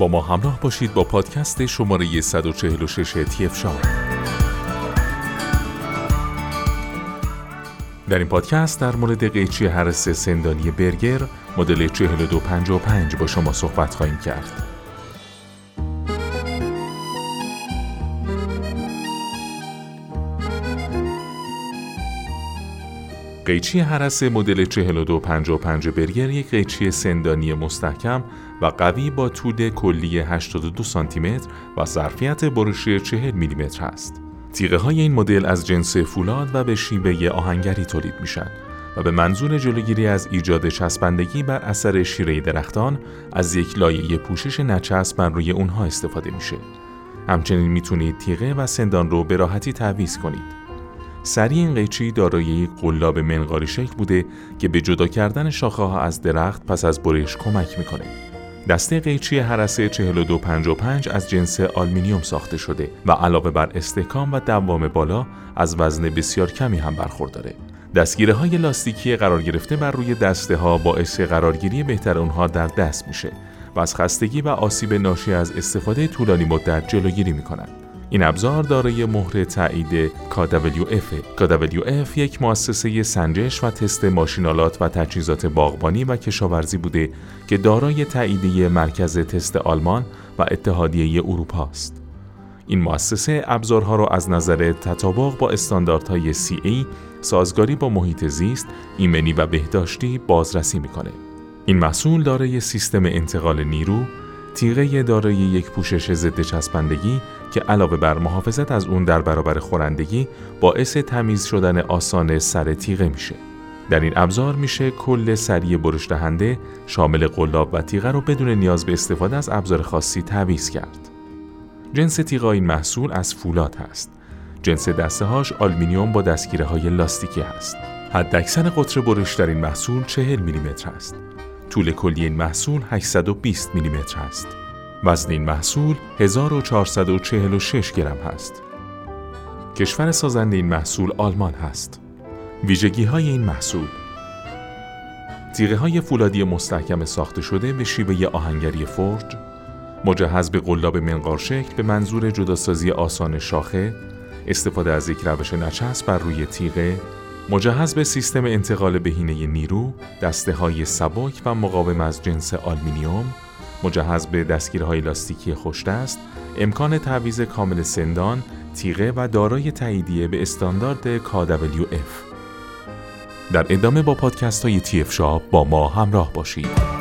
با ما همراه باشید با پادکست شماره 146 تیف شام در این پادکست در مورد قیچی هرس سندانی برگر مدل 4255 با شما صحبت خواهیم کرد. قیچی هرس مدل 4255 برگر یک قیچی سندانی مستحکم و قوی با طول کلی 82 سانتی متر و ظرفیت برش 40 میلی متر است. تیغه های این مدل از جنس فولاد و به شیوه آهنگری تولید میشن و به منظور جلوگیری از ایجاد چسبندگی بر اثر شیره درختان از یک لایه پوشش نچسب بر روی اونها استفاده میشه. همچنین می‌تونید تیغه و سندان رو به راحتی تعویض کنید. سری این قیچی دارای یک قلاب منقاری شکل بوده که به جدا کردن شاخه ها از درخت پس از برش کمک می‌کنه. دسته قیچی هرسه 4255 از جنس آلمینیوم ساخته شده و علاوه بر استحکام و دوام بالا از وزن بسیار کمی هم برخورداره. دستگیره های لاستیکی قرار گرفته بر روی دسته ها باعث قرارگیری بهتر اونها در دست میشه و از خستگی و آسیب ناشی از استفاده طولانی مدت جلوگیری می‌کنند. این ابزار دارای مهر تایید KWF KWF یک مؤسسه سنجش و تست ماشینالات و تجهیزات باغبانی و کشاورزی بوده که دارای تاییدیه مرکز تست آلمان و اتحادیه اروپا است. این مؤسسه ابزارها را از نظر تطابق با استانداردهای CE، سازگاری با محیط زیست، ایمنی و بهداشتی بازرسی می‌کنه. این محصول دارای سیستم انتقال نیرو، تیغه دارای یک پوشش ضد چسبندگی که علاوه بر محافظت از اون در برابر خورندگی باعث تمیز شدن آسان سر تیغه میشه. در این ابزار میشه کل سری برش دهنده شامل قلاب و تیغه رو بدون نیاز به استفاده از ابزار خاصی تعویض کرد. جنس تیغه این محصول از فولاد هست. جنس دسته هاش آلمینیوم با دستگیره های لاستیکی هست. حداکثر قطر برش در این محصول 40 میلیمتر است. طول کلی این محصول 820 میلیمتر است. وزن این محصول 1446 گرم هست. کشور سازنده این محصول آلمان هست. ویژگی های این محصول تیغه های فولادی مستحکم ساخته شده به شیوه آهنگری فرج مجهز به قلاب منقار شکل به منظور جداسازی آسان شاخه استفاده از یک روش نچسب بر روی تیغه مجهز به سیستم انتقال بهینه نیرو دسته های سبک و مقاوم از جنس آلمینیوم مجهز به دستگیرهای لاستیکی خوشدست، امکان تعویض کامل سندان، تیغه و دارای تاییدیه به استاندارد KWF. در ادامه با پادکست های TF شاب با ما همراه باشید.